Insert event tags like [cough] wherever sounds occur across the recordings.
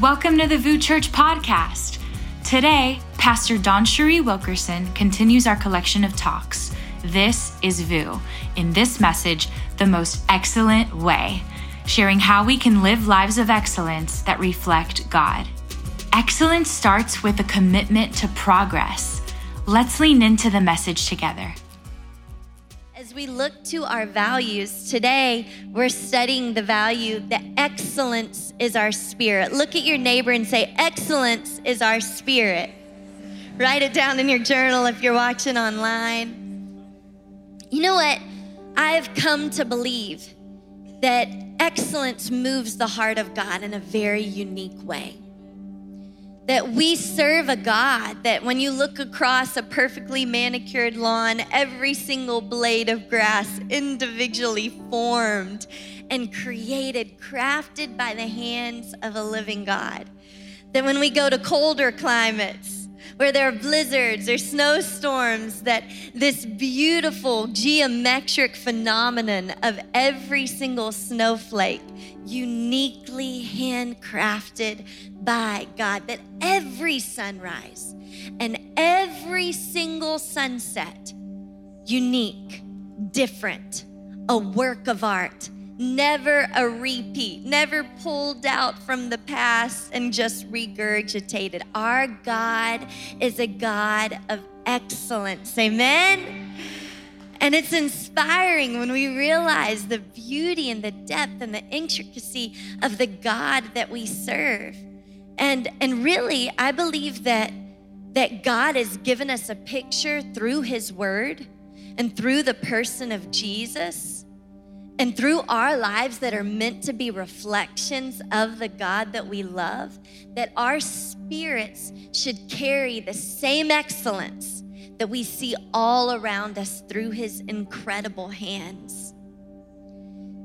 Welcome to the VOUS Church podcast. Today, Pastor DawnCheré Wilkerson continues our collection of talks. This is VOUS. In this message, the most excellent way, sharing how we can live lives of excellence that reflect God. Excellence starts with a commitment to progress. Let's lean into the message together. As we look to our values, today we're studying the value that excellence is our spirit. Look at your neighbor and say, Excellence is our spirit. Write it down in your journal if you're watching online. You know what? I've come to believe that excellence moves the heart of God in a very unique way that we serve a God that when you look across a perfectly manicured lawn, every single blade of grass individually formed and created, crafted by the hands of a living God. That when we go to colder climates, where there are blizzards or snowstorms, that this beautiful geometric phenomenon of every single snowflake, uniquely handcrafted by God, that every sunrise and every single sunset, unique, different, a work of art never a repeat, never pulled out from the past and just regurgitated. Our God is a God of excellence. Amen. And it's inspiring when we realize the beauty and the depth and the intricacy of the God that we serve. And, and really, I believe that, that God has given us a picture through His Word and through the person of Jesus and through our lives that are meant to be reflections of the God that we love, that our spirits should carry the same excellence that we see all around us through his incredible hands.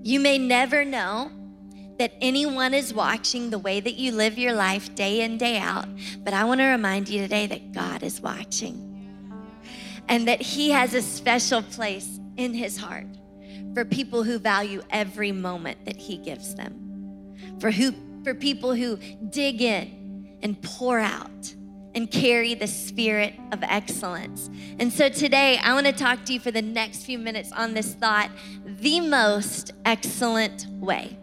You may never know that anyone is watching the way that you live your life day in, day out, but I want to remind you today that God is watching and that he has a special place in his heart for people who value every moment that He gives them, for, who, for people who dig in and pour out and carry the spirit of excellence. And so today, I want to talk to you for the next few minutes on this thought the most excellent way.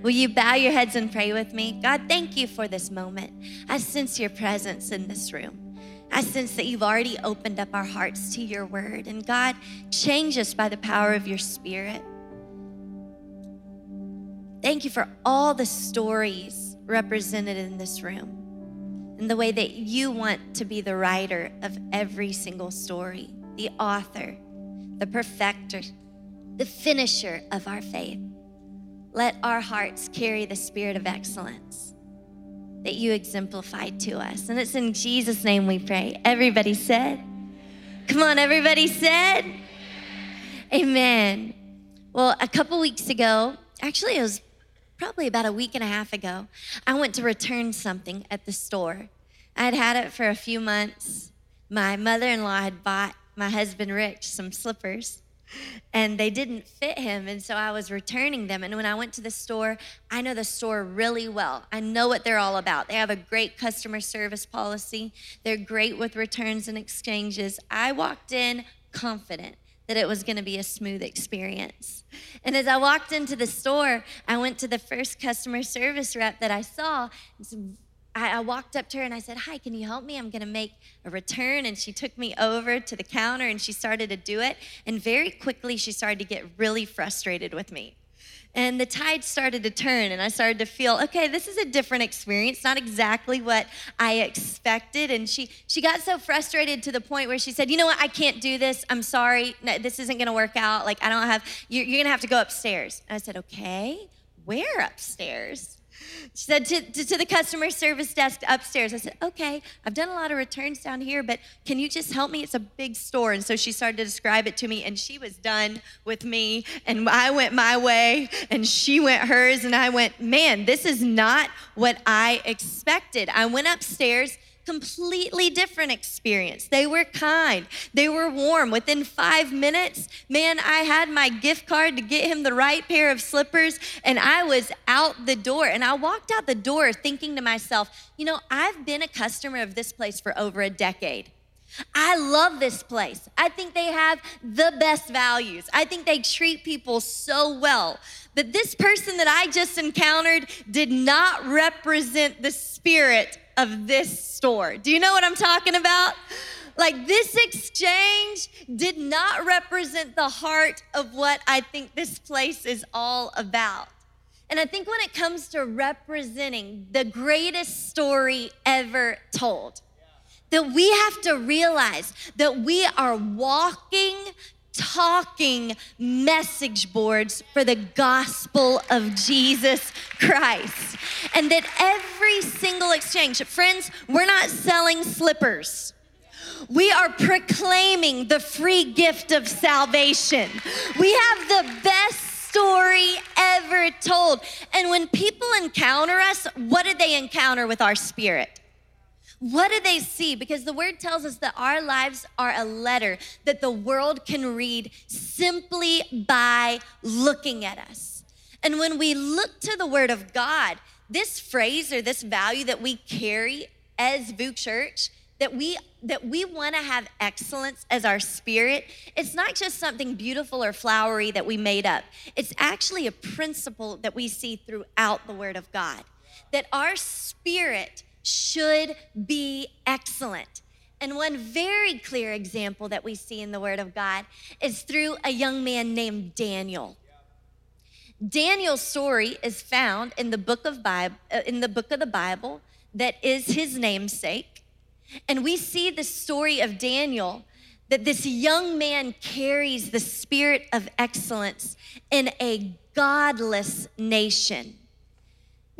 Will you bow your heads and pray with me? God, thank you for this moment. I sense your presence in this room. I sense that you've already opened up our hearts to your word. And God, change us by the power of your spirit. Thank you for all the stories represented in this room and the way that you want to be the writer of every single story, the author, the perfecter, the finisher of our faith. Let our hearts carry the spirit of excellence that you exemplified to us. And it's in Jesus' name we pray. Everybody said, Come on, everybody said, Amen. Well, a couple weeks ago, actually, it was probably about a week and a half ago, I went to return something at the store. I had had it for a few months. My mother in law had bought my husband Rich some slippers and they didn't fit him. And so I was returning them. And when I went to the store, I know the store really well. I know what they're all about. They have a great customer service policy, they're great with returns and exchanges. I walked in confident that it was going to be a smooth experience. And as I walked into the store, I went to the first customer service rep that I saw. I, I, walked up to her and I said, Hi, can you help me? I'm going to make a return. And she took me over to the counter and she started to do it. And very quickly, she started to get really frustrated with me. And the tide started to turn, and I started to feel, okay, this is a different experience, not exactly what I expected. And she she got so frustrated to the point where she said, you know what, I can't do this. I'm sorry, no, this isn't gonna work out. Like I don't have, you're, you're gonna have to go upstairs. And I said, okay, where upstairs? She said to, to, to, the customer service desk upstairs, I said, okay, I've done a lot of returns down here, but can you just help me? It's a big store. And so she started to describe it to me, and she was done with me. And I went my way, and she went hers. And I went, man, this is not what I expected. I went upstairs completely different experience. They were kind, they were warm. Within five minutes, man, I had my gift card to get him the right pair of slippers, and I was out the door. And I walked out the door thinking to myself, you know, I've been a customer of this place for over a decade. I love this place. I think they have the best values. I think they treat people so well. But this person that I just encountered did not represent the spirit of this store. Do you know what I'm talking about? Like this exchange did not represent the heart of what I think this place is all about. And I think when it comes to representing the greatest story ever told, that we have to realize that we are walking, talking message boards for the gospel of Jesus Christ. And that every single exchange, friends, we're not selling slippers. We are proclaiming the free gift of salvation. We have the best story ever told. And when people encounter us, what do they encounter with our spirit? What do they see? Because the word tells us that our lives are a letter that the world can read simply by looking at us. And when we look to the word of God, this phrase or this value that we carry as VOUS Church, that we that we want to have excellence as our spirit, it's not just something beautiful or flowery that we made up. It's actually a principle that we see throughout the word of God. That our spirit should be excellent. And one very clear example that we see in the Word of God is through a young man named Daniel. Daniel's story is found in the book of Bible, uh, in the book of the Bible that is his namesake. And we see the story of Daniel that this young man carries the spirit of excellence in a godless nation.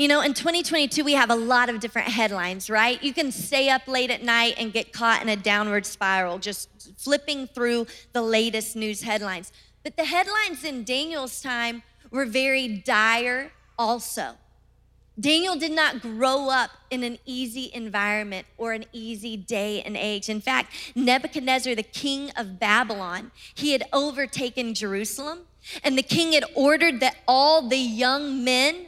You know, in 2022, we have a lot of different headlines, right? You can stay up late at night and get caught in a downward spiral, just flipping through the latest news headlines. But the headlines in Daniel's time were very dire also. Daniel did not grow up in an easy environment or an easy day and age. In fact, Nebuchadnezzar, the king of Babylon, he had overtaken Jerusalem, and the king had ordered that all the young men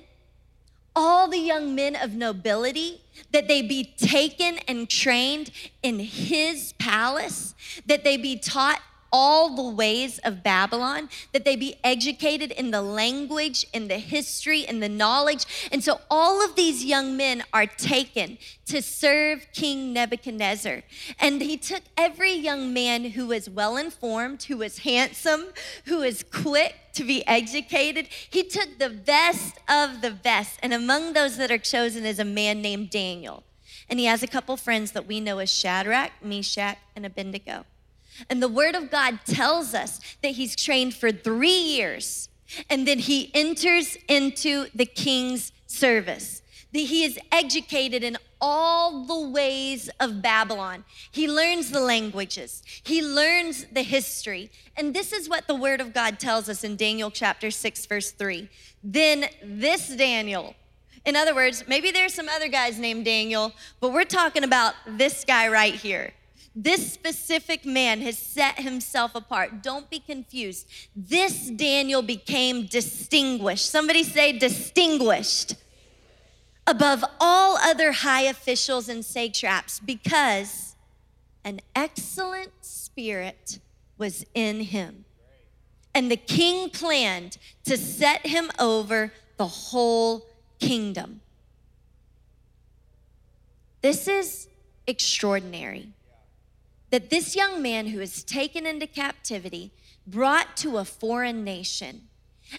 all the young men of nobility, that they be taken and trained in his palace, that they be taught all the ways of Babylon, that they be educated in the language, in the history, in the knowledge. And so all of these young men are taken to serve King Nebuchadnezzar. And he took every young man who was well informed, who was handsome, who was quick to be educated. He took the best of the best. And among those that are chosen is a man named Daniel. And he has a couple friends that we know as Shadrach, Meshach, and Abednego. And the word of God tells us that he's trained for three years and then he enters into the king's service. That he is educated in all the ways of Babylon. He learns the languages, he learns the history. And this is what the word of God tells us in Daniel chapter 6, verse 3. Then this Daniel, in other words, maybe there's some other guys named Daniel, but we're talking about this guy right here. This specific man has set himself apart. Don't be confused. This Daniel became distinguished. Somebody say distinguished above all other high officials and satraps because an excellent spirit was in him. And the king planned to set him over the whole kingdom. This is extraordinary that this young man who is taken into captivity, brought to a foreign nation,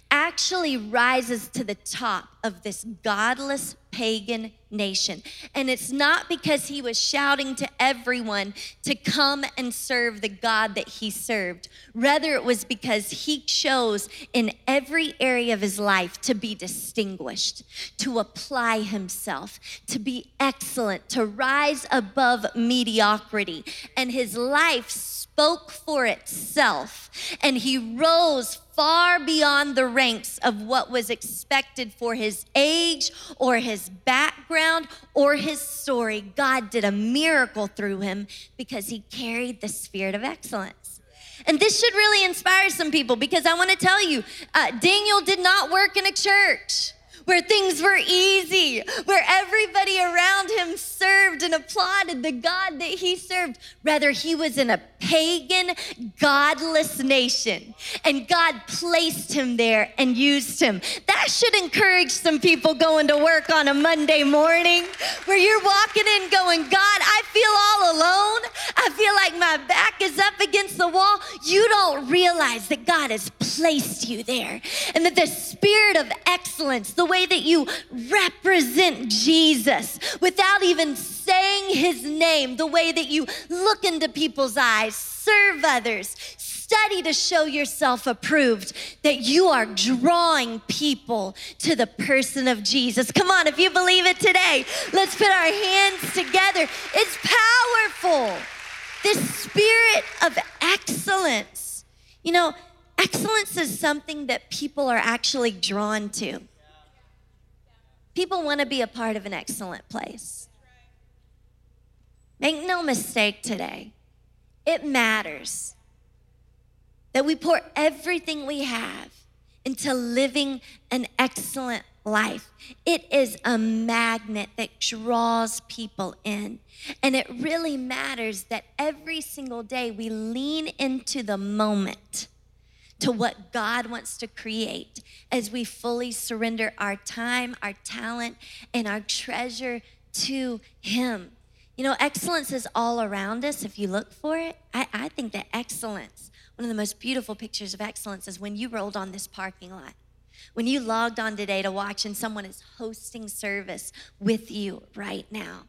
actually rises to the top of this godless pagan nation. And it's not because he was shouting to everyone to come and serve the God that he served. Rather, it was because he chose in every area of his life to be distinguished, to apply himself, to be excellent, to rise above mediocrity. And his life spoke for itself, and he rose far beyond the ranks of what was expected for his age or his background background or his story, God did a miracle through him because he carried the spirit of excellence. And this should really inspire some people because I want to tell you, uh, Daniel did not work in a church where things were easy, where everybody around him served and applauded the God that he served. Rather, he was in a pagan, godless nation, and God placed him there and used him. That should encourage some people going to work on a Monday morning where you're walking in going, God, I feel all alone. I feel like my back is up against the wall. You don't realize that God has placed you there and that the spirit of excellence, the way that you represent Jesus without even saying his name, the way that you look into people's eyes, serve others, study to show yourself approved, that you are drawing people to the person of Jesus. Come on, if you believe it today, let's put our hands together. It's powerful. This spirit of excellence. You know, excellence is something that people are actually drawn to. People want to be a part of an excellent place. Make no mistake today, it matters that we pour everything we have into living an excellent life. It is a magnet that draws people in. And it really matters that every single day we lean into the moment to what God wants to create as we fully surrender our time, our talent, and our treasure to Him. You know, excellence is all around us if you look for it. I, I think that excellence, one of the most beautiful pictures of excellence is when you rolled on this parking lot. When you logged on today to watch and someone is hosting service with you right now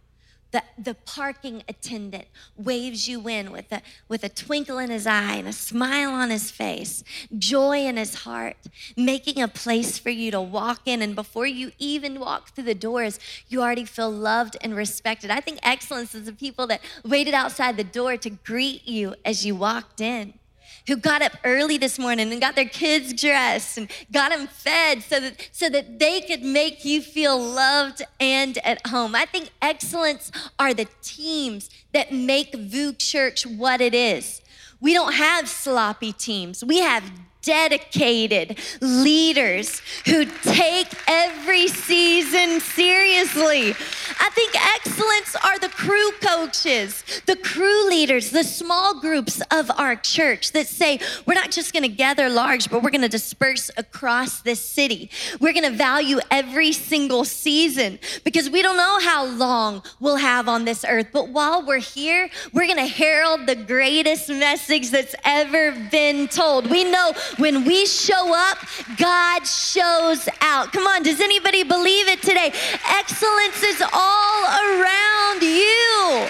the, the parking attendant waves you in with a, with a twinkle in his eye and a smile on his face, joy in his heart, making a place for you to walk in. And before you even walk through the doors, you already feel loved and respected. I think excellence is the people that waited outside the door to greet you as you walked in who got up early this morning and got their kids dressed and got them fed so that, so that they could make you feel loved and at home. I think excellence are the teams that make VOUS Church what it is. We don't have sloppy teams. We have dedicated leaders who take every season seriously. I think excellence are the crew coaches, the crew leaders, the small groups of our church that say, we're not just gonna gather large, but we're gonna disperse across this city. We're gonna value every single season because we don't know how long we'll have on this earth. But while we're here, we're gonna herald the greatest message that's ever been told. We know when we show up, God shows out. Come on, does anybody believe it today? Excellence is all around you.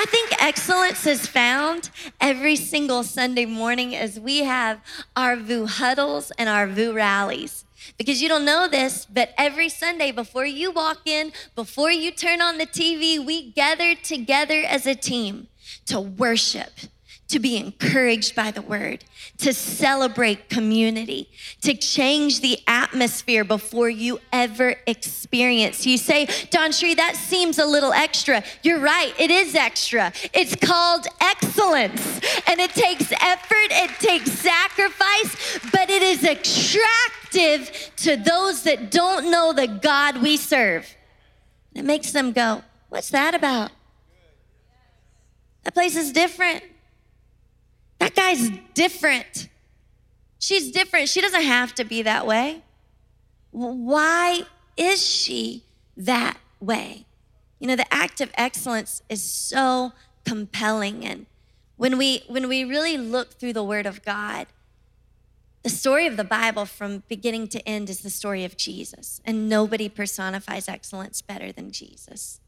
I think excellence is found every single Sunday morning as we have our VOUS huddles and our VOUS rallies. Because you don't know this, but every Sunday before you walk in, before you turn on the TV, we gather together as a team to worship to be encouraged by the word, to celebrate community, to change the atmosphere before you ever experience. You say, DawnCheré, that seems a little extra. You're right, it is extra. It's called excellence, and it takes effort, it takes sacrifice, but it is attractive to those that don't know the God we serve. It makes them go, What's that about? That place is different. That guy's different. She's different. She doesn't have to be that way. Why is she that way? You know, the act of excellence is so compelling. And when we when we really look through the word of God, the story of the Bible from beginning to end is the story of Jesus. And nobody personifies excellence better than Jesus.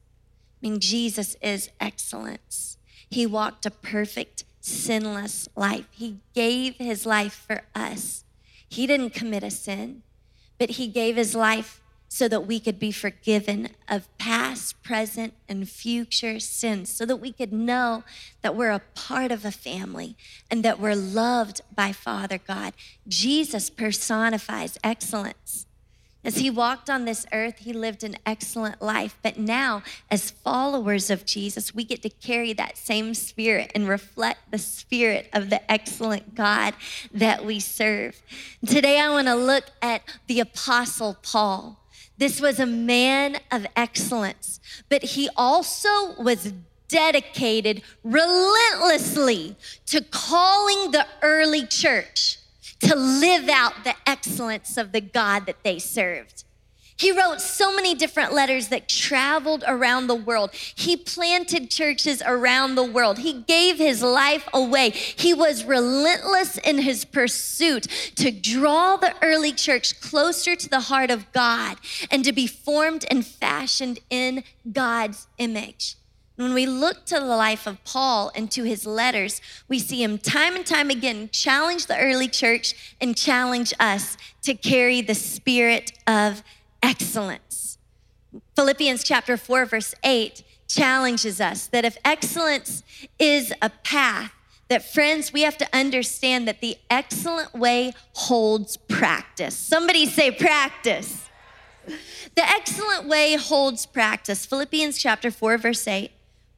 I mean, Jesus is excellence. He walked a perfect sinless life. He gave his life for us. He didn't commit a sin, but he gave his life so that we could be forgiven of past, present, and future sins, so that we could know that we're a part of a family and that we're loved by Father God. Jesus personifies excellence. As he walked on this earth, he lived an excellent life. But now, as followers of Jesus, we get to carry that same spirit and reflect the spirit of the excellent God that we serve. Today, I want to look at the Apostle Paul. This was a man of excellence, but he also was dedicated relentlessly to calling the early church to live out the excellence of the God that they served. He wrote so many different letters that traveled around the world. He planted churches around the world. He gave his life away. He was relentless in his pursuit to draw the early church closer to the heart of God and to be formed and fashioned in God's image. When we look to the life of Paul and to his letters, we see him time and time again challenge the early church and challenge us to carry the spirit of excellence. Philippians chapter 4, verse 8 challenges us that if excellence is a path, that friends, we have to understand that the excellent way holds practice. Somebody say practice. The excellent way holds practice. Philippians chapter 4, verse 8.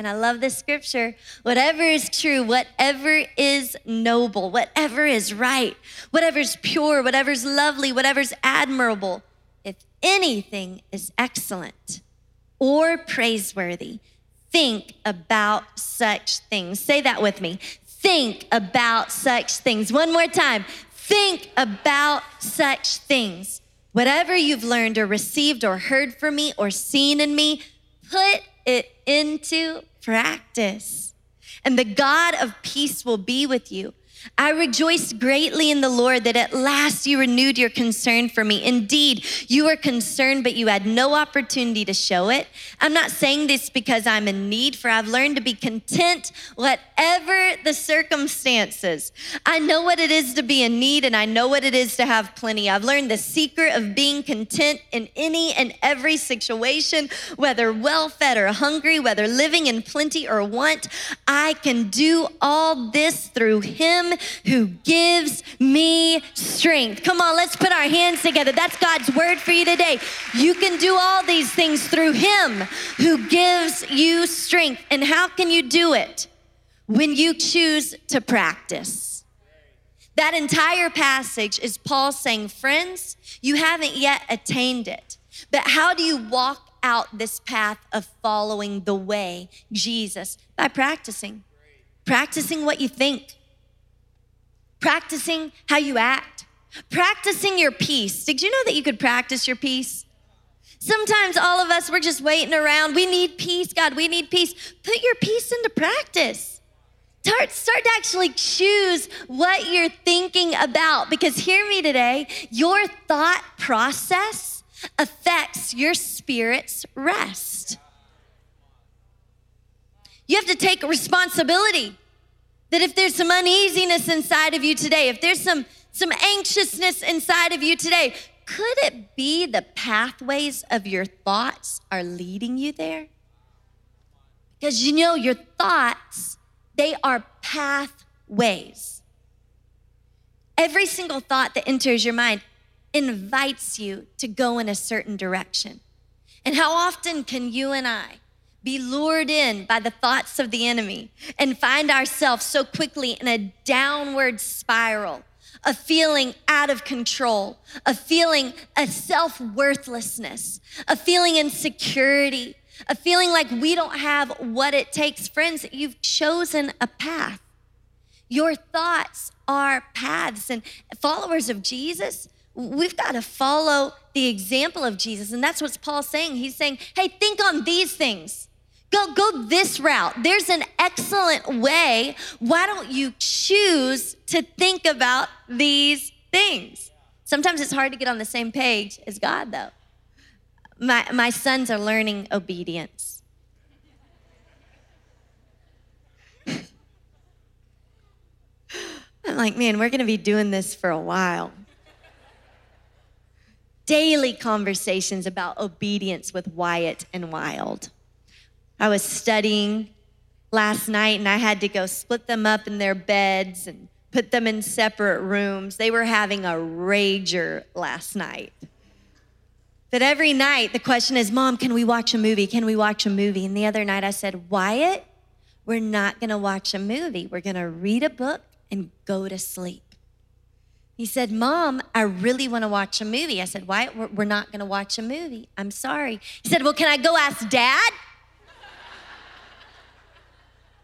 and I love this scripture whatever is true, whatever is noble, whatever is right, whatever is pure, whatever is lovely, whatever is admirable, if anything is excellent or praiseworthy, think about such things. Say that with me. Think about such things. One more time. Think about such things. Whatever you've learned or received or heard from me or seen in me, put it into practice. And the God of peace will be with you. I rejoiced greatly in the Lord that at last you renewed your concern for me. Indeed, you were concerned, but you had no opportunity to show it. I'm not saying this because I'm in need, for I've learned to be content, whatever the circumstances. I know what it is to be in need, and I know what it is to have plenty. I've learned the secret of being content in any and every situation, whether well fed or hungry, whether living in plenty or want. I can do all this through Him who gives me strength. Come on, let's put our hands together. That's God's word for you today. You can do all these things through Him who gives you strength. And how can you do it? When you choose to practice. That entire passage is Paul saying, Friends, you haven't yet attained it. But how do you walk out this path of following the way, Jesus? By practicing. Practicing what you think, practicing how you act, practicing your peace. Did you know that you could practice your peace? Sometimes all of us, we're just waiting around. We need peace, God, we need peace. Put your peace into practice. Start, start to actually choose what you're thinking about because hear me today, your thought process affects your spirit's rest. You have to take responsibility that if there's some uneasiness inside of you today, if there's some, some anxiousness inside of you today, could it be the pathways of your thoughts are leading you there? Because you know, your thoughts, they are pathways. Every single thought that enters your mind invites you to go in a certain direction. And how often can you and I be lured in by the thoughts of the enemy and find ourselves so quickly in a downward spiral a feeling out of control, a feeling of self worthlessness, a feeling insecurity, a feeling like we don't have what it takes. Friends, you've chosen a path. Your thoughts are paths, and followers of Jesus, we've got to follow the example of Jesus. And that's what Paul's saying. He's saying, hey, think on these things. Go, go this route. There's an excellent way. Why don't you choose to think about these things? Sometimes it's hard to get on the same page as God, though. My, my sons are learning obedience. [laughs] I'm like, man, we're going to be doing this for a while. Daily conversations about obedience with Wyatt and Wild. I was studying last night and I had to go split them up in their beds and put them in separate rooms. They were having a rager last night. That every night the question is, Mom, can we watch a movie? Can we watch a movie? And the other night I said, Wyatt, we're not gonna watch a movie. We're gonna read a book and go to sleep. He said, Mom, I really wanna watch a movie. I said, Wyatt, we're not gonna watch a movie. I'm sorry. He said, Well, can I go ask dad?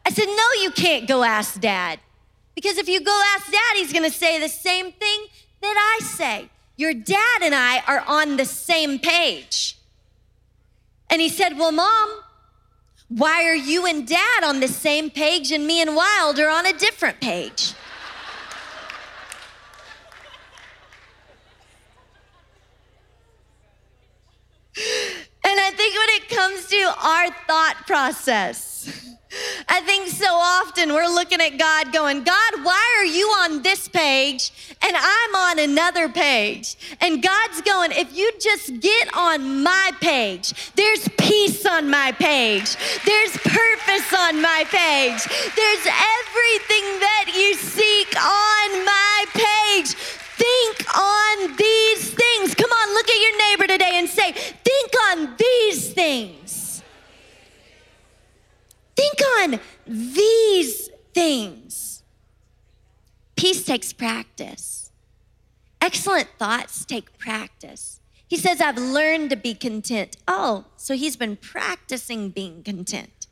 I said, No, you can't go ask dad. Because if you go ask dad, he's gonna say the same thing that I say. Your dad and I are on the same page. And he said, Well, mom, why are you and dad on the same page and me and Wild are on a different page? And I think when it comes to our thought process, I think so often we're looking at God going, God, why are you on this page and I'm on another page? And God's going, if you just get on my page, there's peace on my page, there's purpose on my page, there's everything that you seek on my page. Think on these things. Come on, look at your neighbor today and say, Think on these things. On these things. Peace takes practice. Excellent thoughts take practice. He says, I've learned to be content. Oh, so he's been practicing being content.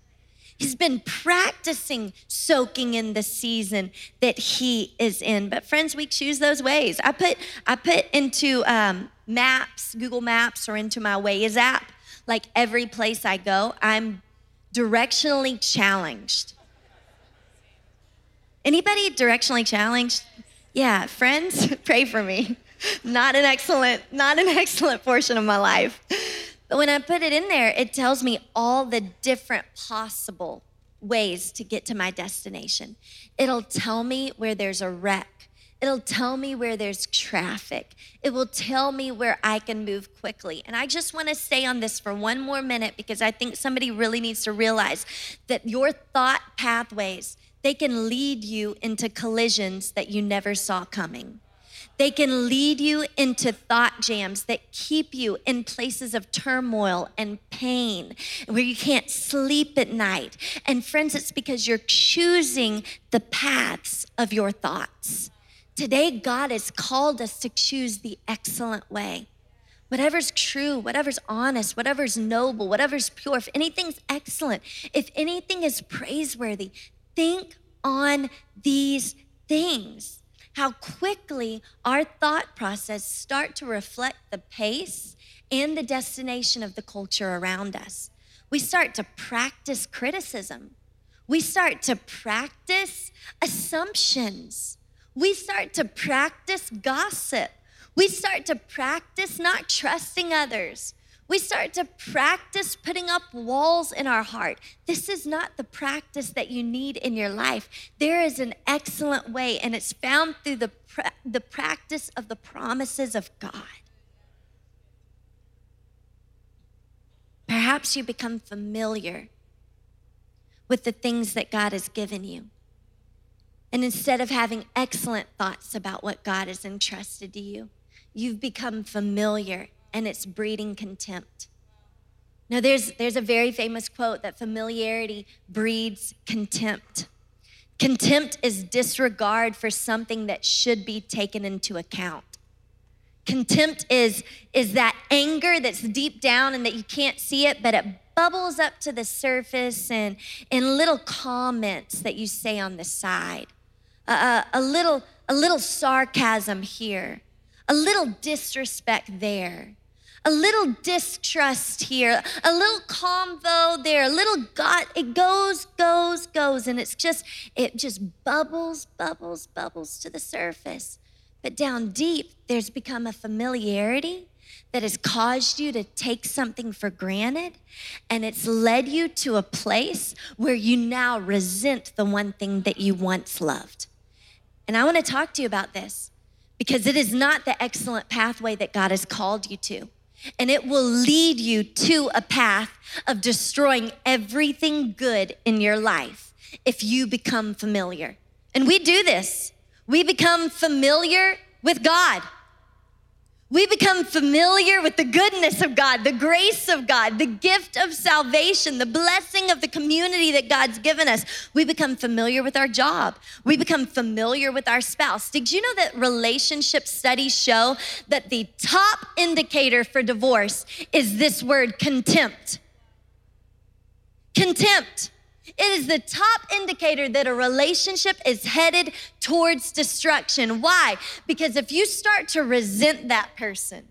He's been practicing soaking in the season that he is in. But friends, we choose those ways. I put I put into um, maps, Google Maps, or into my Waze app. Like every place I go, I'm directionally challenged. Anybody directionally challenged? Yeah, friends, [laughs] pray for me. Not an excellent, not an [laughs] excellent portion of my life. But when I put it in there, it tells me all the different possible ways to get to my destination. It'll tell me where there's a wreck It'll tell me where there's traffic. It will tell me where I can move quickly. And I just want to stay on this for one more minute because I think somebody really needs to realize that your thought pathways, they can lead you into collisions that you never saw coming. They can lead you into thought jams that keep you in places of turmoil and pain where you can't sleep at night. And friends, it's because you're choosing the paths of your thoughts. Today, God has called us to choose the excellent way. Whatever's true, whatever's honest, whatever's noble, whatever's pure, if anything's excellent, if anything is praiseworthy, think on these things. How quickly our thought process start to reflect the pace and the destination of the culture around us. We start to practice criticism. We start to practice assumptions we start to practice gossip. We start to practice not trusting others. We start to practice putting up walls in our heart. This is not the practice that you need in your life. There is an excellent way, and it's found through the, pra- the practice of the promises of God. Perhaps you become familiar with the things that God has given you. And instead of having excellent thoughts about what God has entrusted to you, you've become familiar and it's breeding contempt. Now, there's, there's a very famous quote that familiarity breeds contempt. Contempt is disregard for something that should be taken into account. Contempt is, is that anger that's deep down and that you can't see it, but it bubbles up to the surface and in little comments that you say on the side a, a, little, a little sarcasm here, a little disrespect there, a little distrust here, a little convo there, a little God. It goes, goes, goes, and it's just, it just bubbles, bubbles, bubbles to the surface. But down deep, there's become a familiarity that has caused you to take something for granted, and it's led you to a place where you now resent the one thing that you once loved. And I want to talk to you about this because it is not the excellent pathway that God has called you to. And it will lead you to a path of destroying everything good in your life if you become familiar. And we do this. We become familiar with God. We become familiar with the goodness of God, the grace of God, the gift of salvation, the blessing of the community that God's given us. We become familiar with our job. We become familiar with our spouse. Did you know that relationship studies show that the top indicator for divorce is this word contempt? Contempt. It is the top indicator that a relationship is headed towards destruction. Why? Because if you start to resent that person,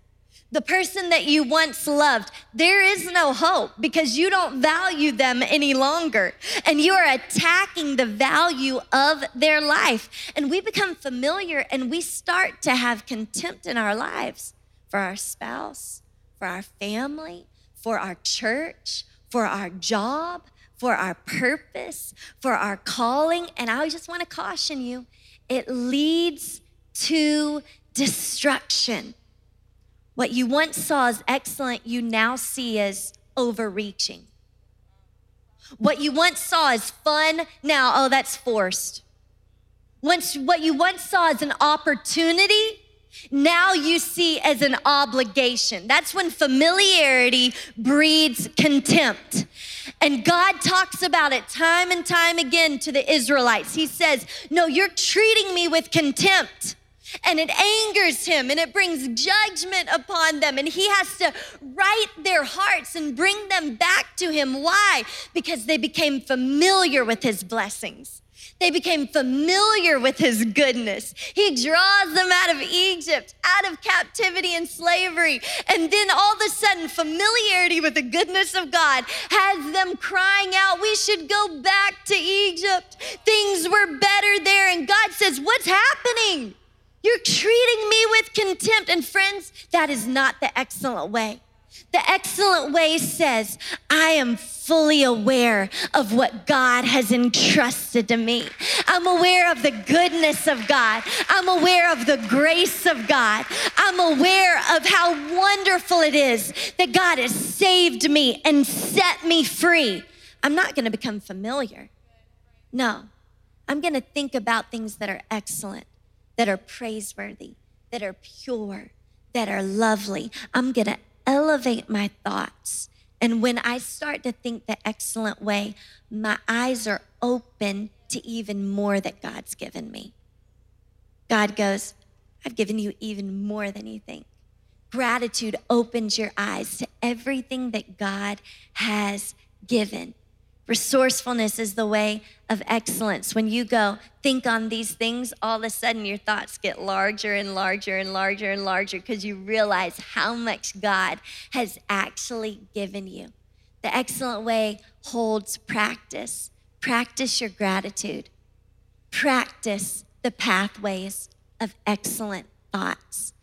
the person that you once loved, there is no hope because you don't value them any longer. And you are attacking the value of their life. And we become familiar and we start to have contempt in our lives for our spouse, for our family, for our church, for our job, for our purpose, for our calling. And I just want to caution you it leads to destruction. What you once saw as excellent, you now see as overreaching. What you once saw as fun, now, oh, that's forced. Once, what you once saw as an opportunity, now you see as an obligation. That's when familiarity breeds contempt. And God talks about it time and time again to the Israelites. He says, No, you're treating me with contempt. And it angers him and it brings judgment upon them. And he has to right their hearts and bring them back to him. Why? Because they became familiar with his blessings. They became familiar with his goodness. He draws them out of Egypt, out of captivity and slavery. And then all of a sudden, familiarity with the goodness of God has them crying out, We should go back to Egypt. Things were better there. And God says, What's happening? You're treating me with contempt. And friends, that is not the excellent way. The excellent way says, I am fully aware of what God has entrusted to me. I'm aware of the goodness of God. I'm aware of the grace of God. I'm aware of how wonderful it is that God has saved me and set me free. I'm not going to become familiar. No, I'm going to think about things that are excellent, that are praiseworthy, that are pure, that are lovely. I'm going to elevate my thoughts. And when I start to think the excellent way, my eyes are open to even more that God's given me. God goes, I've given you even more than you think. Gratitude opens your eyes to everything that God has given. Resourcefulness is the way of excellence. When you go think on these things, all of a sudden your thoughts get larger and larger and larger and larger because you realize how much God has actually given you. The excellent way holds practice. Practice your gratitude. Practice the pathways of excellent thoughts.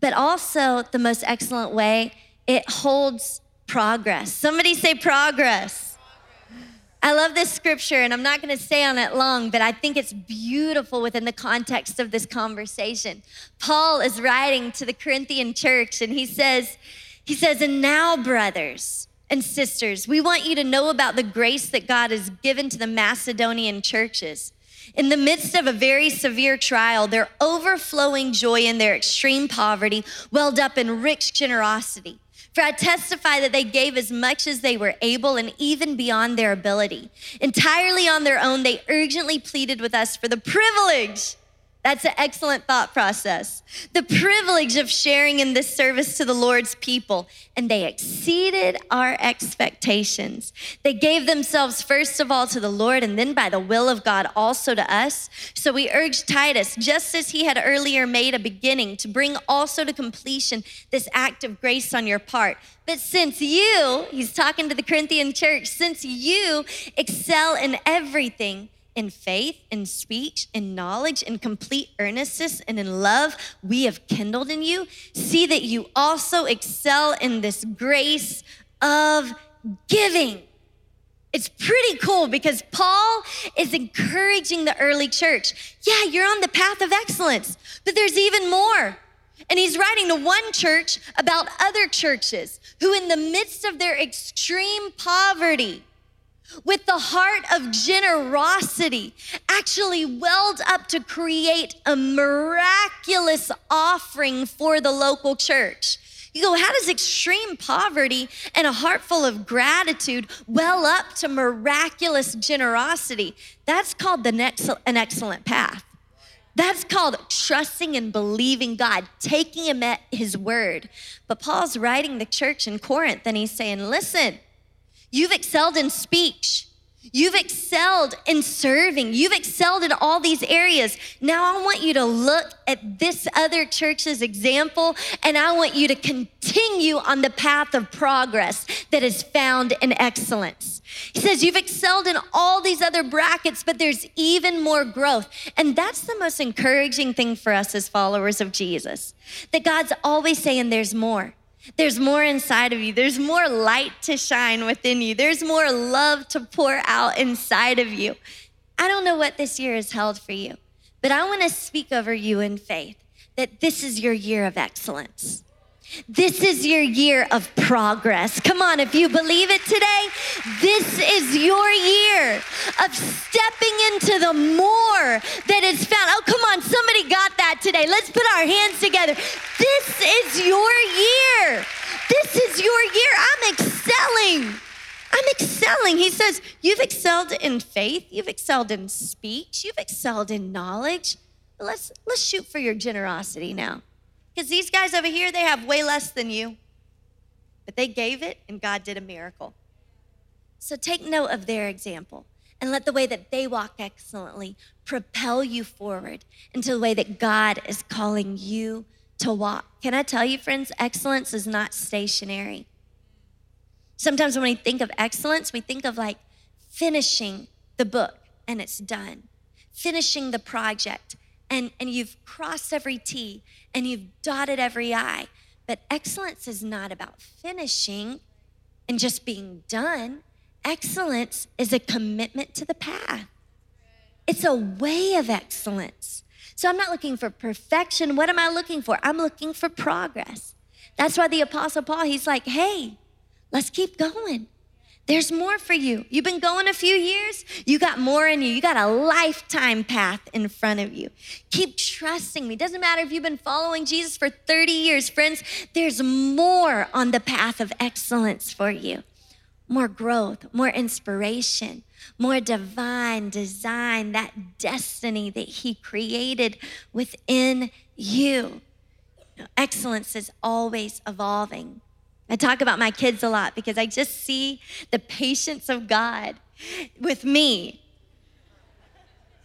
But also, the most excellent way, it holds progress. Somebody say progress. I love this scripture, and I'm not going to stay on it long, but I think it's beautiful within the context of this conversation. Paul is writing to the Corinthian church, and he says, he says, and now, brothers and sisters, we want you to know about the grace that God has given to the Macedonian churches. In the midst of a very severe trial, their overflowing joy in their extreme poverty welled up in rich generosity. For I testify that they gave as much as they were able and even beyond their ability. Entirely on their own, they urgently pleaded with us for the privilege that's an excellent thought process. The privilege of sharing in this service to the Lord's people, and they exceeded our expectations. They gave themselves first of all to the Lord, and then by the will of God also to us. So we urge Titus, just as he had earlier made a beginning, to bring also to completion this act of grace on your part. But since you, he's talking to the Corinthian church, since you excel in everything, in faith, in speech, in knowledge, in complete earnestness, and in love we have kindled in you. See that you also excel in this grace of giving. it's pretty cool because Paul is encouraging the early church. Yeah, you're on the path of excellence, but there's even more. And he's writing to one church about other churches who, in the midst of their extreme poverty, with the heart of generosity, actually welled up to create a miraculous offering for the local church. You go, how does extreme poverty and a heart full of gratitude well up to miraculous generosity? That's called the next, an excellent path. That's called trusting and believing God, taking him at his word. But Paul's writing the church in Corinth and he's saying, listen, you've excelled in speech. You've excelled in serving. You've excelled in all these areas. Now I want you to look at this other church's example and I want you to continue on the path of progress that is found in excellence. He says, You've excelled in all these other brackets, but there's even more growth. And that's the most encouraging thing for us as followers of Jesus that God's always saying there's more. There's more inside of you. There's more light to shine within you. There's more love to pour out inside of you. I don't know what this year has held for you, but I want to speak over you in faith that this is your year of excellence. This is your year of progress. Come on, if you believe it today, this is your year of stepping into the more that is found. Oh, come on, somebody got that today. Let's put our hands together. This is your year. This is your year. I'm excelling. I'm excelling. He says, You've excelled in faith, you've excelled in speech, you've excelled in knowledge. Let's, let's shoot for your generosity now. Because these guys over here, they have way less than you. But they gave it, and God did a miracle. So take note of their example and let the way that they walk excellently propel you forward into the way that God is calling you to walk. Can I tell you, friends, excellence is not stationary. Sometimes when we think of excellence, we think of like finishing the book and it's done, finishing the project and, and you've crossed every T and you've dotted every I. But excellence is not about finishing and just being done. Excellence is a commitment to the path, it's a way of excellence. So I'm not looking for perfection. What am I looking for? I'm looking for progress. That's why the Apostle Paul, he's like, hey, let's keep going. There's more for you. You've been going a few years, you got more in you. You got a lifetime path in front of you. Keep trusting me. Doesn't matter if you've been following Jesus for 30 years, friends, there's more on the path of excellence for you. More growth, more inspiration, more divine design, that destiny that He created within you. Excellence is always evolving. I talk about my kids a lot because I just see the patience of God with me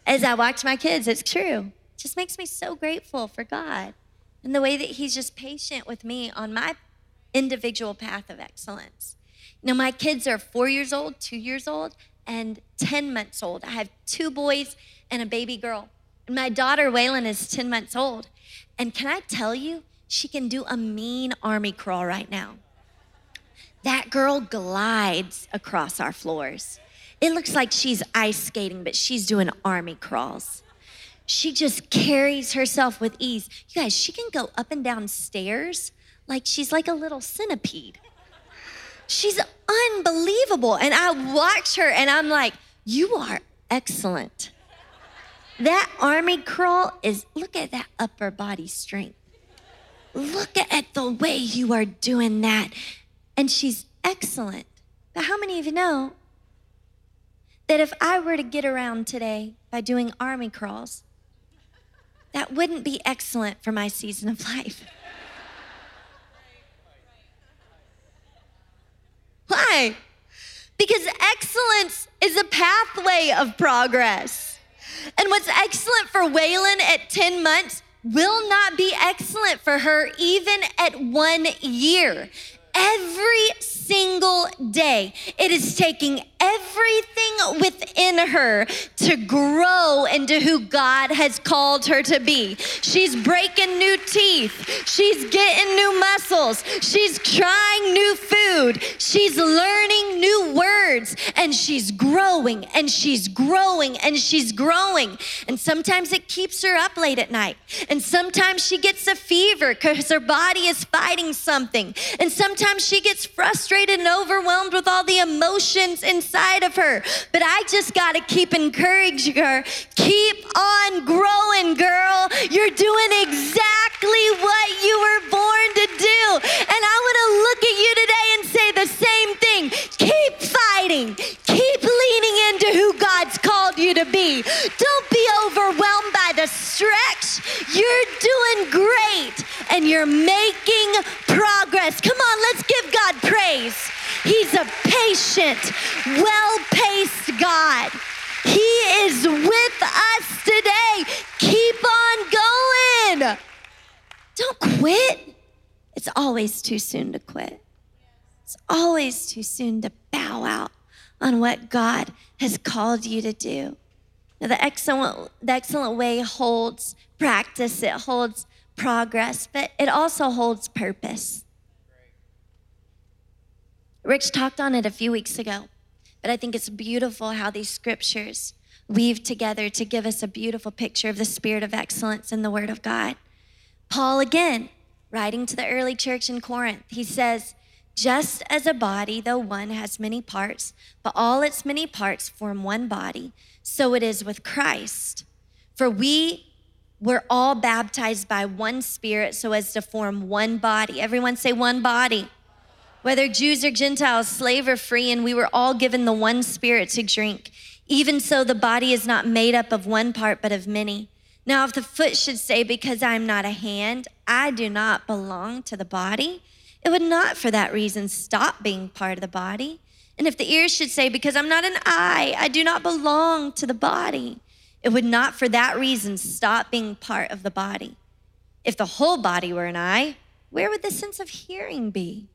as I watch my kids. It's true. It just makes me so grateful for God and the way that He's just patient with me on my individual path of excellence. Know, my kids are four years old, two years old, and 10 months old. I have two boys and a baby girl. And my daughter, Waylon, is 10 months old. And can I tell you, she can do a mean army crawl right now. That girl glides across our floors. It looks like she's ice skating, but she's doing army crawls. She just carries herself with ease. You guys, she can go up and down stairs like she's like a little centipede. She's unbelievable. And I watch her and I'm like, you are excellent. That army crawl is, look at that upper body strength. Look at the way you are doing that and she's excellent. But how many of you know that if I were to get around today by doing army crawls, that wouldn't be excellent for my season of life? [laughs] Why? Because excellence is a pathway of progress. And what's excellent for Waylon at 10 months will not be excellent for her even at one year every single day. It is taking everything within her to grow into who God has called her to be. She's breaking new teeth. She's getting new muscles. She's trying new food. She's learning new words and she's growing and she's growing and she's growing. And sometimes it keeps her up late at night. And sometimes she gets a fever because her body is fighting something. And sometimes she gets frustrated and overwhelmed with all the emotions inside of her. But I just got to keep encouraging her. Keep on growing, girl. You're doing exactly what you were born to do. And I want to look at you today and say the same thing. Keep fighting. Keep leaning into who God's called you to be. Don't be overwhelmed by the stretch. You're doing great and you're making progress. Come on, let's give God praise. He's a patient, well paced God. He is with us today. Keep on going. Don't quit. It's always too soon to quit. It's always too soon to bow out on what God has called you to do. Now, the excellent, the excellent way holds practice, it holds progress, but it also holds purpose. Rich talked on it a few weeks ago, but I think it's beautiful how these scriptures weave together to give us a beautiful picture of the spirit of excellence in the Word of God. Paul, again, writing to the early church in Corinth, he says, just as a body, though one, has many parts, but all its many parts form one body, so it is with Christ. For we were all baptized by one Spirit so as to form one body. Everyone say one body. Whether Jews or Gentiles, slave or free, and we were all given the one Spirit to drink. Even so, the body is not made up of one part, but of many. Now, if the foot should say, Because I am not a hand, I do not belong to the body, it would not for that reason stop being part of the body. And if the ear should say, Because I'm not an eye, I do not belong to the body, it would not for that reason stop being part of the body. If the whole body were an eye, where would the sense of hearing be?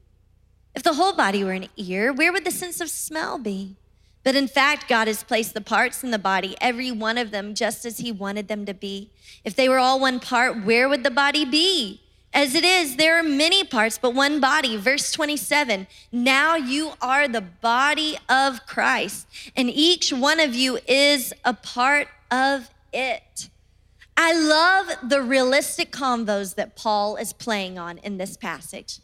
If the whole body were an ear, where would the sense of smell be? But in fact, God has placed the parts in the body, every one of them, just as He wanted them to be. If they were all one part, where would the body be? As it is, there are many parts, but one body. Verse 27 Now you are the body of Christ, and each one of you is a part of it. I love the realistic convos that Paul is playing on in this passage.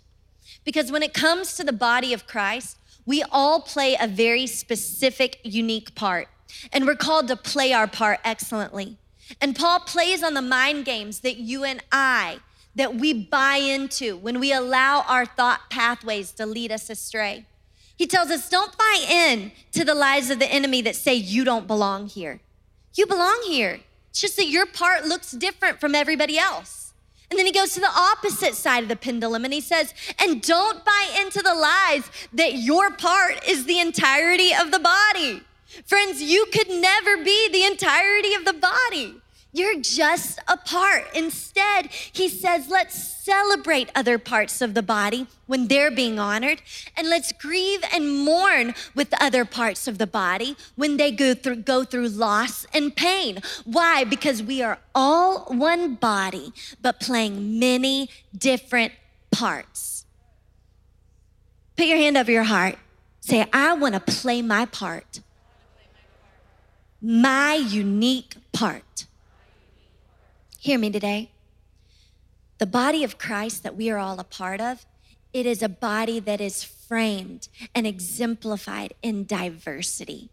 Because when it comes to the body of Christ, we all play a very specific, unique part, and we're called to play our part excellently. And Paul plays on the mind games that you and I that we buy into when we allow our thought pathways to lead us astray. He tells us don't buy in to the lies of the enemy that say you don't belong here. You belong here. It's just that your part looks different from everybody else. And then he goes to the opposite side of the pendulum and he says, and don't buy into the lies that your part is the entirety of the body. Friends, you could never be the entirety of the body. You're just a part. Instead, he says, let's celebrate other parts of the body when they're being honored, and let's grieve and mourn with other parts of the body when they go through, go through loss and pain. Why? Because we are all one body, but playing many different parts. Put your hand over your heart. Say, I want to play my part, my unique part. Hear me today. The body of Christ that we are all a part of, it is a body that is framed and exemplified in diversity.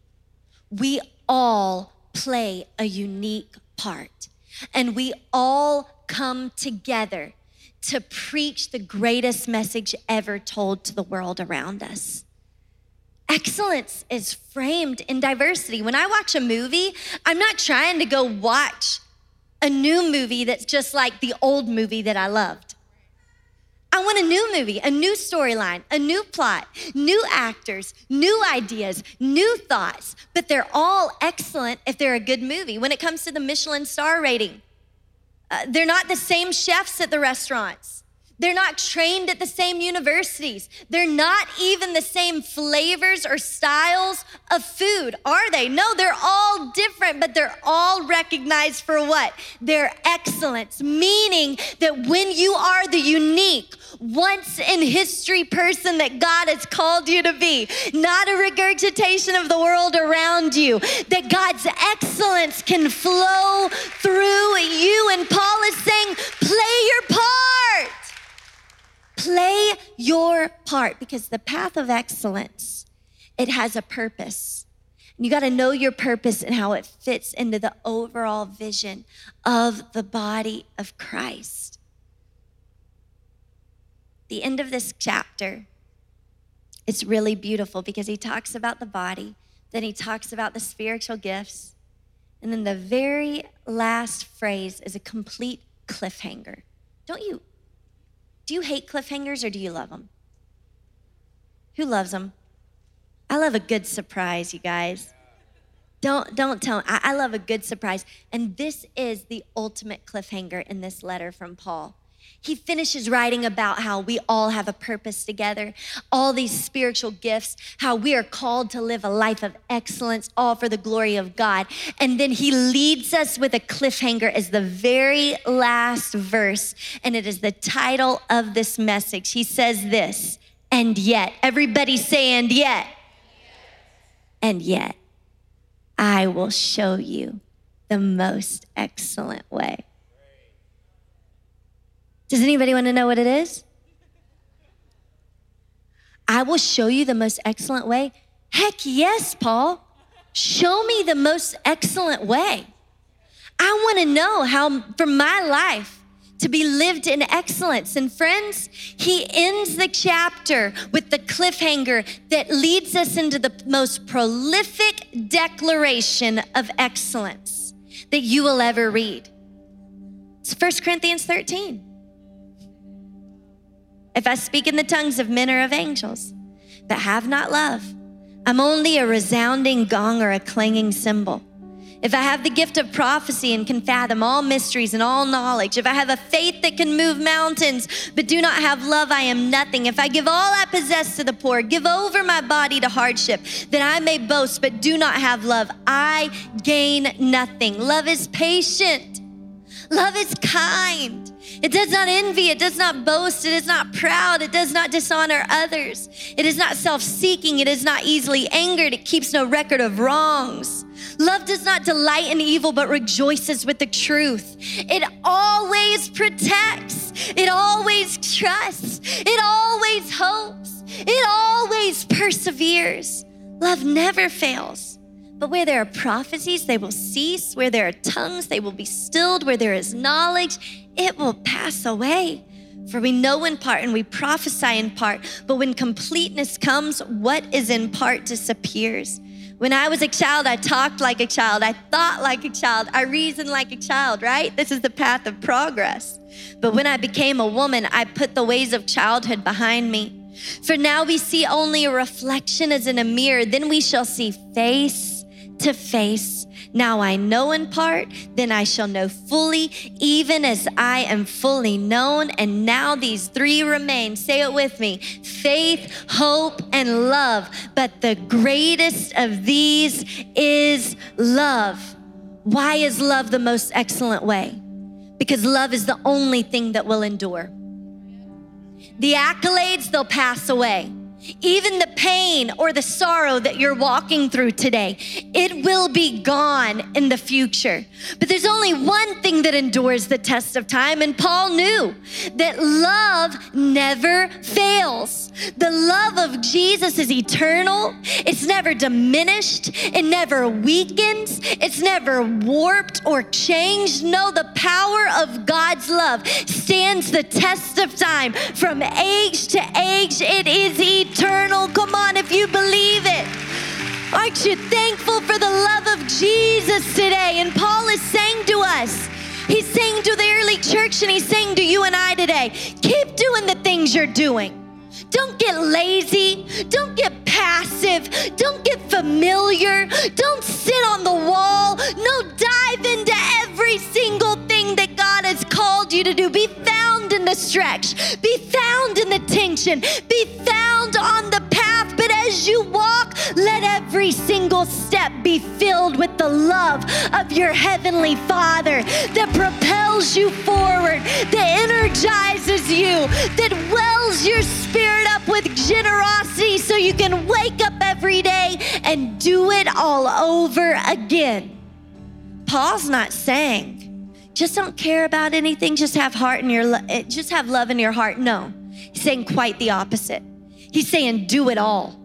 We all play a unique part, and we all come together to preach the greatest message ever told to the world around us. Excellence is framed in diversity. When I watch a movie, I'm not trying to go watch a new movie that's just like the old movie that I loved. I want a new movie, a new storyline, a new plot, new actors, new ideas, new thoughts, but they're all excellent if they're a good movie. When it comes to the Michelin star rating, uh, they're not the same chefs at the restaurants. They're not trained at the same universities. They're not even the same flavors or styles of food, are they? No, they're all different, but they're all recognized for what? Their excellence, meaning that when you are the unique, once in history person that God has called you to be, not a regurgitation of the world around you, that God's excellence can flow through you. And Paul is saying, play your part. Play your part because the path of excellence, it has a purpose. You got to know your purpose and how it fits into the overall vision of the body of Christ. The end of this chapter, it's really beautiful because he talks about the body, then he talks about the spiritual gifts, and then the very last phrase is a complete cliffhanger. Don't you do you hate cliffhangers or do you love them? Who loves them? I love a good surprise, you guys. Don't don't tell. I, I love a good surprise, and this is the ultimate cliffhanger in this letter from Paul. He finishes writing about how we all have a purpose together, all these spiritual gifts, how we are called to live a life of excellence, all for the glory of God. And then he leads us with a cliffhanger as the very last verse, and it is the title of this message. He says this, and yet, everybody say, and yet, and yet, I will show you the most excellent way. Does anybody want to know what it is? I will show you the most excellent way. Heck yes, Paul. Show me the most excellent way. I want to know how, for my life, to be lived in excellence. And friends, he ends the chapter with the cliffhanger that leads us into the most prolific declaration of excellence that you will ever read. It's 1 Corinthians 13. If I speak in the tongues of men or of angels, but have not love, I'm only a resounding gong or a clanging cymbal. If I have the gift of prophecy and can fathom all mysteries and all knowledge, if I have a faith that can move mountains but do not have love, I am nothing. If I give all I possess to the poor, give over my body to hardship, that I may boast but do not have love, I gain nothing. Love is patient, love is kind. It does not envy, it does not boast, it is not proud, it does not dishonor others, it is not self seeking, it is not easily angered, it keeps no record of wrongs. Love does not delight in evil, but rejoices with the truth. It always protects, it always trusts, it always hopes, it always perseveres. Love never fails. But where there are prophecies, they will cease. Where there are tongues, they will be stilled. Where there is knowledge, it will pass away. For we know in part and we prophesy in part, but when completeness comes, what is in part disappears. When I was a child, I talked like a child, I thought like a child, I reasoned like a child, right? This is the path of progress. But when I became a woman, I put the ways of childhood behind me. For now we see only a reflection as in a mirror, then we shall see face to face. Now I know in part, then I shall know fully, even as I am fully known. And now these three remain. Say it with me faith, hope, and love. But the greatest of these is love. Why is love the most excellent way? Because love is the only thing that will endure. The accolades, they'll pass away. Even the pain or the sorrow that you're walking through today, it will be gone in the future. But there's only one thing that endures the test of time, and Paul knew that love never fails. The love of Jesus is eternal, it's never diminished, it never weakens, it's never warped or changed. No, the power of God's love stands the test of time from age to age. It is eternal. Come on, if you believe it. Aren't you thankful for the love of Jesus today? And Paul is saying to us, He's saying to the early church and he's saying to you and I today, keep doing the things you're doing. Don't get lazy. Don't get passive. Don't get familiar. Don't sit on the wall. No, dive into every single thing that God has called you to do. Be found in the stretch, be found in the tension, be found on the path. But as you walk, let every single step be filled with the love of your Heavenly Father that propels you forward, that energizes you, that wells your spirit up with generosity so you can wake up every day and do it all over again. Paul's not saying, just don't care about anything, just have heart in your eh, just have love in your heart. No. He's saying quite the opposite. He's saying do it all.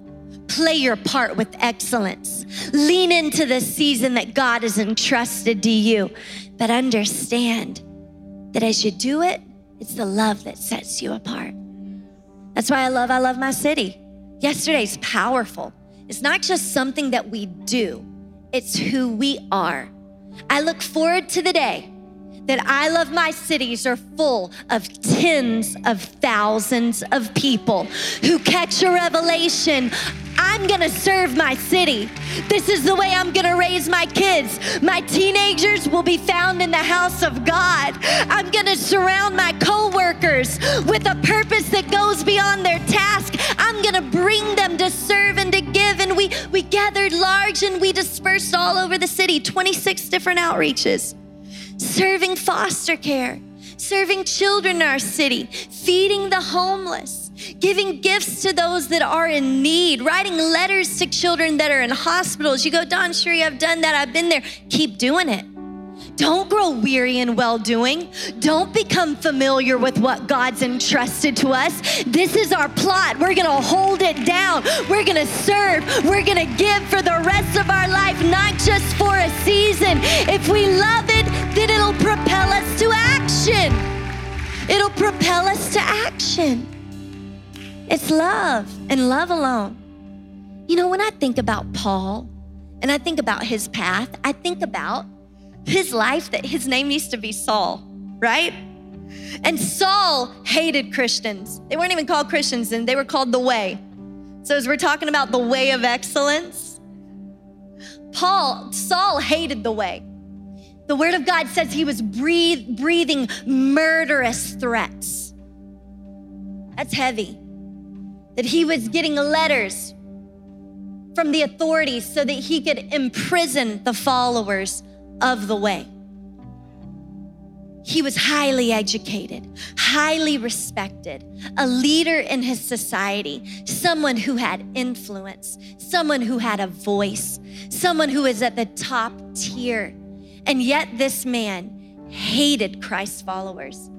Play your part with excellence. Lean into the season that God has entrusted to you. But understand that as you do it, it's the love that sets you apart. That's why I love I love my city. Yesterday's powerful. It's not just something that we do, it's who we are. I look forward to the day that I love my cities are full of tens of thousands of people who catch a revelation. I'm gonna serve my city. This is the way I'm gonna raise my kids. My teenagers will be found in the house of God. I'm gonna surround my coworkers with a purpose that goes beyond their task. I'm gonna bring them to serve and to give. And we, we gathered large and we dispersed all over the city, 26 different outreaches serving foster care, serving children in our city, feeding the homeless, giving gifts to those that are in need, writing letters to children that are in hospitals. You go, DawnCheré, I've done that, I've been there. Keep doing it. Don't grow weary in well doing. Don't become familiar with what God's entrusted to us. This is our plot. We're going to hold it down. We're going to serve. We're going to give for the rest of our life, not just for a season. If we love action. It's love and love alone. You know, when I think about Paul and I think about his path, I think about his life that his name used to be Saul, right? And Saul hated Christians. They weren't even called Christians, and they were called the way. So, as we're talking about the way of excellence, Paul, Saul hated the way. The word of God says he was breathe, breathing murderous threats. That's heavy. That he was getting letters from the authorities so that he could imprison the followers of the way. He was highly educated, highly respected, a leader in his society, someone who had influence, someone who had a voice, someone who was at the top tier. And yet, this man hated Christ's followers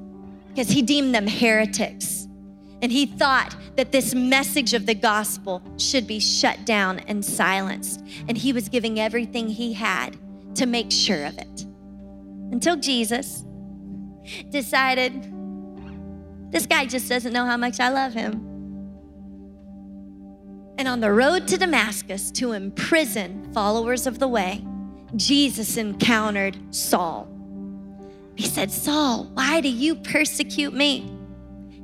because he deemed them heretics. And he thought that this message of the gospel should be shut down and silenced. And he was giving everything he had to make sure of it. Until Jesus decided, this guy just doesn't know how much I love him. And on the road to Damascus to imprison followers of the way, Jesus encountered Saul. He said, Saul, why do you persecute me?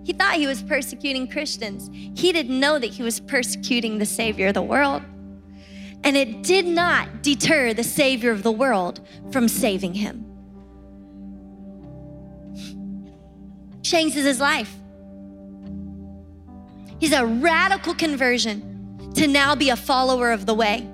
He thought he was persecuting Christians. He didn't know that he was persecuting the Savior of the world. And it did not deter the Savior of the world from saving him. Changes his life. He's a radical conversion to now be a follower of the way.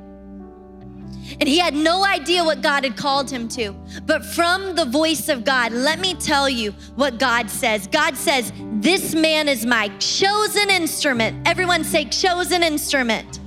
And he had no idea what God had called him to. But from the voice of God, let me tell you what God says. God says, This man is my chosen instrument. Everyone say, chosen instrument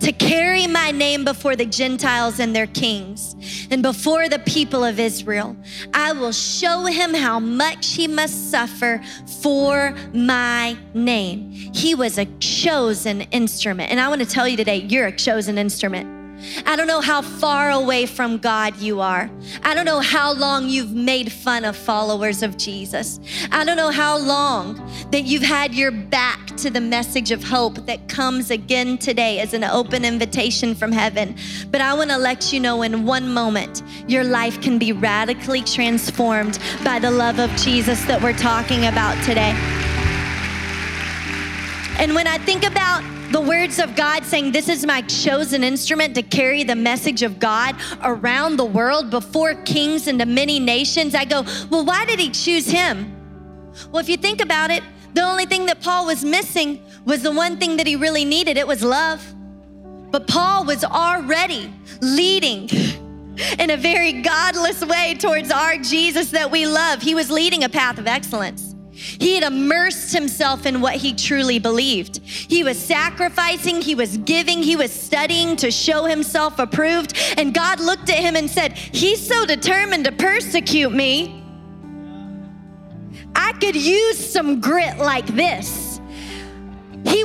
to carry my name before the Gentiles and their kings and before the people of Israel. I will show him how much he must suffer for my name. He was a chosen instrument. And I want to tell you today, you're a chosen instrument. I don't know how far away from God you are. I don't know how long you've made fun of followers of Jesus. I don't know how long that you've had your back to the message of hope that comes again today as an open invitation from heaven. But I want to let you know in one moment, your life can be radically transformed by the love of Jesus that we're talking about today. And when I think about the words of God saying, This is my chosen instrument to carry the message of God around the world before kings and to many nations. I go, Well, why did he choose him? Well, if you think about it, the only thing that Paul was missing was the one thing that he really needed it was love. But Paul was already leading in a very godless way towards our Jesus that we love. He was leading a path of excellence. He had immersed himself in what he truly believed. He was sacrificing, he was giving, he was studying to show himself approved. And God looked at him and said, He's so determined to persecute me. I could use some grit like this. He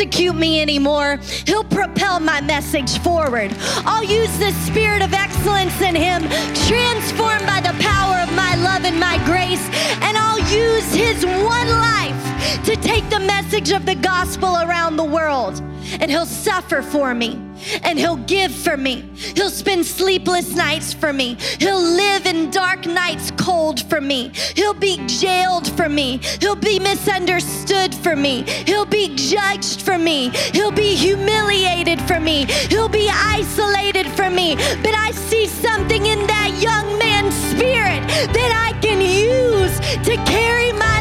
persecute me anymore. He'll propel my message forward. I'll use the spirit of excellence in him, transformed by the power of my love and my grace, and I'll use his one life to take the message of the gospel around the world and he'll suffer for me and he'll give for me. He'll spend sleepless nights for me. He'll live in dark nights cold for me. He'll be jailed for me. He'll be misunderstood for me. He'll be judged for me. He'll be humiliated for me. He'll be isolated for me. But I see something in that young man's spirit that I can use to carry my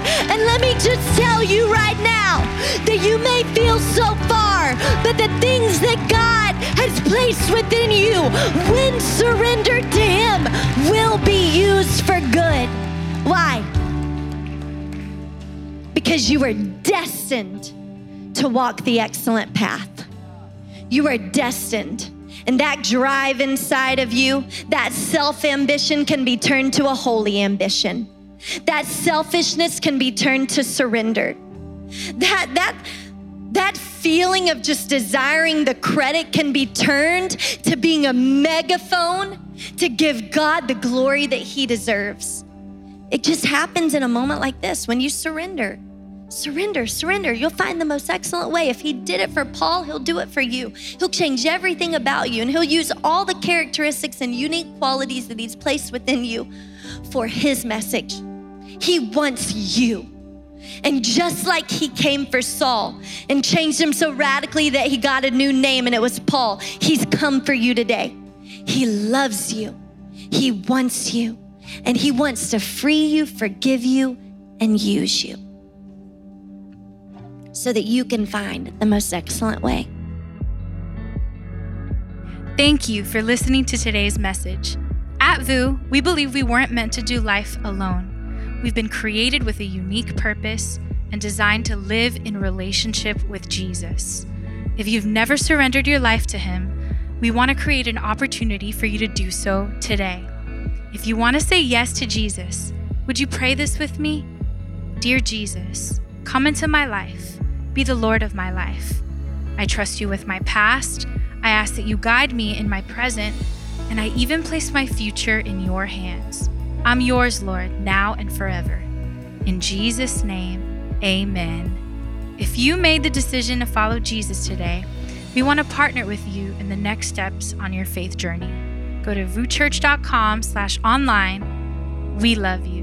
world. And let me just tell you right now that you may feel so far, but the things that God has placed within you, when surrendered to Him, will be used for good. Why? Because you are destined to walk the excellent path. You are destined. And that drive inside of you, that self ambition can be turned to a holy ambition. That selfishness can be turned to surrender. That, that, that feeling of just desiring the credit can be turned to being a megaphone to give God the glory that He deserves. It just happens in a moment like this when you surrender. Surrender, surrender. You'll find the most excellent way. If he did it for Paul, he'll do it for you. He'll change everything about you and he'll use all the characteristics and unique qualities that he's placed within you for his message. He wants you. And just like he came for Saul and changed him so radically that he got a new name and it was Paul, he's come for you today. He loves you, he wants you, and he wants to free you, forgive you, and use you so that you can find the most excellent way. Thank you for listening to today's message. At VOUS, we believe we weren't meant to do life alone. We've been created with a unique purpose and designed to live in relationship with Jesus. If you've never surrendered your life to Him, we want to create an opportunity for you to do so today. If you want to say yes to Jesus, would you pray this with me? Dear Jesus, come into my life, be the Lord of my life. I trust you with my past. I ask that you guide me in my present, and I even place my future in your hands. I'm yours, Lord, now and forever. In Jesus' name, amen. If you made the decision to follow Jesus today, we want to partner with you in the next steps on your faith journey. Go to vouschurch.com slash online. We love you.